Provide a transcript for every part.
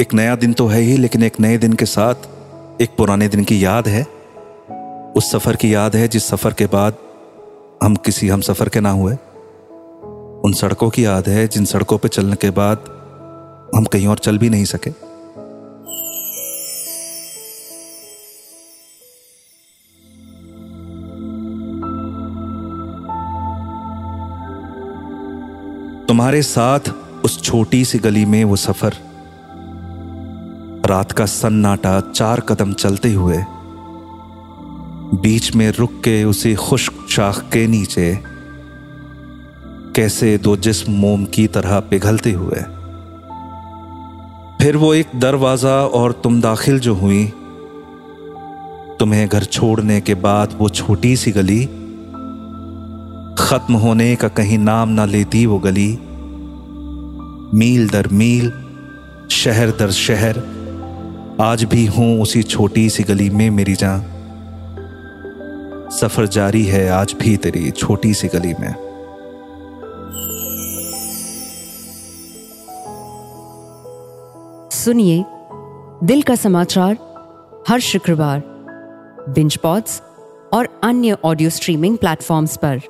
एक नया दिन तो है ही, लेकिन एक नए दिन के साथ एक पुराने दिन की याद है। उस सफ़र की याद है जिस सफ़र के बाद हम किसी हम सफ़र के ना हुए। उन सड़कों की याद है जिन सड़कों पर चलने के बाद हम कहीं और चल भी नहीं सके। तुम्हारे साथ उस छोटी सी गली में वो सफ़र रात का सन्नाटा चार कदम चलते हुए, बीच में रुक के उसी खुश्क शाख के नीचे, कैसे दो जिस्म मोम की तरह पिघलते हुए। फिर वो एक दरवाज़ा और तुम दाखिल जो हुई, तुम्हें घर छोड़ने के बाद वो छोटी सी गली, खत्म होने का कहीं नाम ना लेती वो गली, मील दर मील, शहर दर शहर आज भी हूँ उसी छोटी सी गली में मेरी जान। सफ़र जारी है आज भी तेरी छोटी सी गली में। सुनिए, दिल का समाचार हर शुक्रवार बिंज पॉड्स और अन्य ऑडियो स्ट्रीमिंग प्लेटफॉर्म्स पर।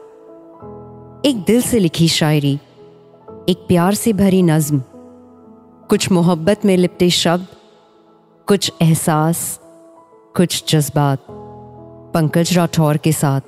एक दिल से लिखी शायरी, एक प्यार से भरी नज्म, कुछ मोहब्बत में लिपटे शब्द कुछ एहसास कुछ जज्बात पंकज राठौर के साथ।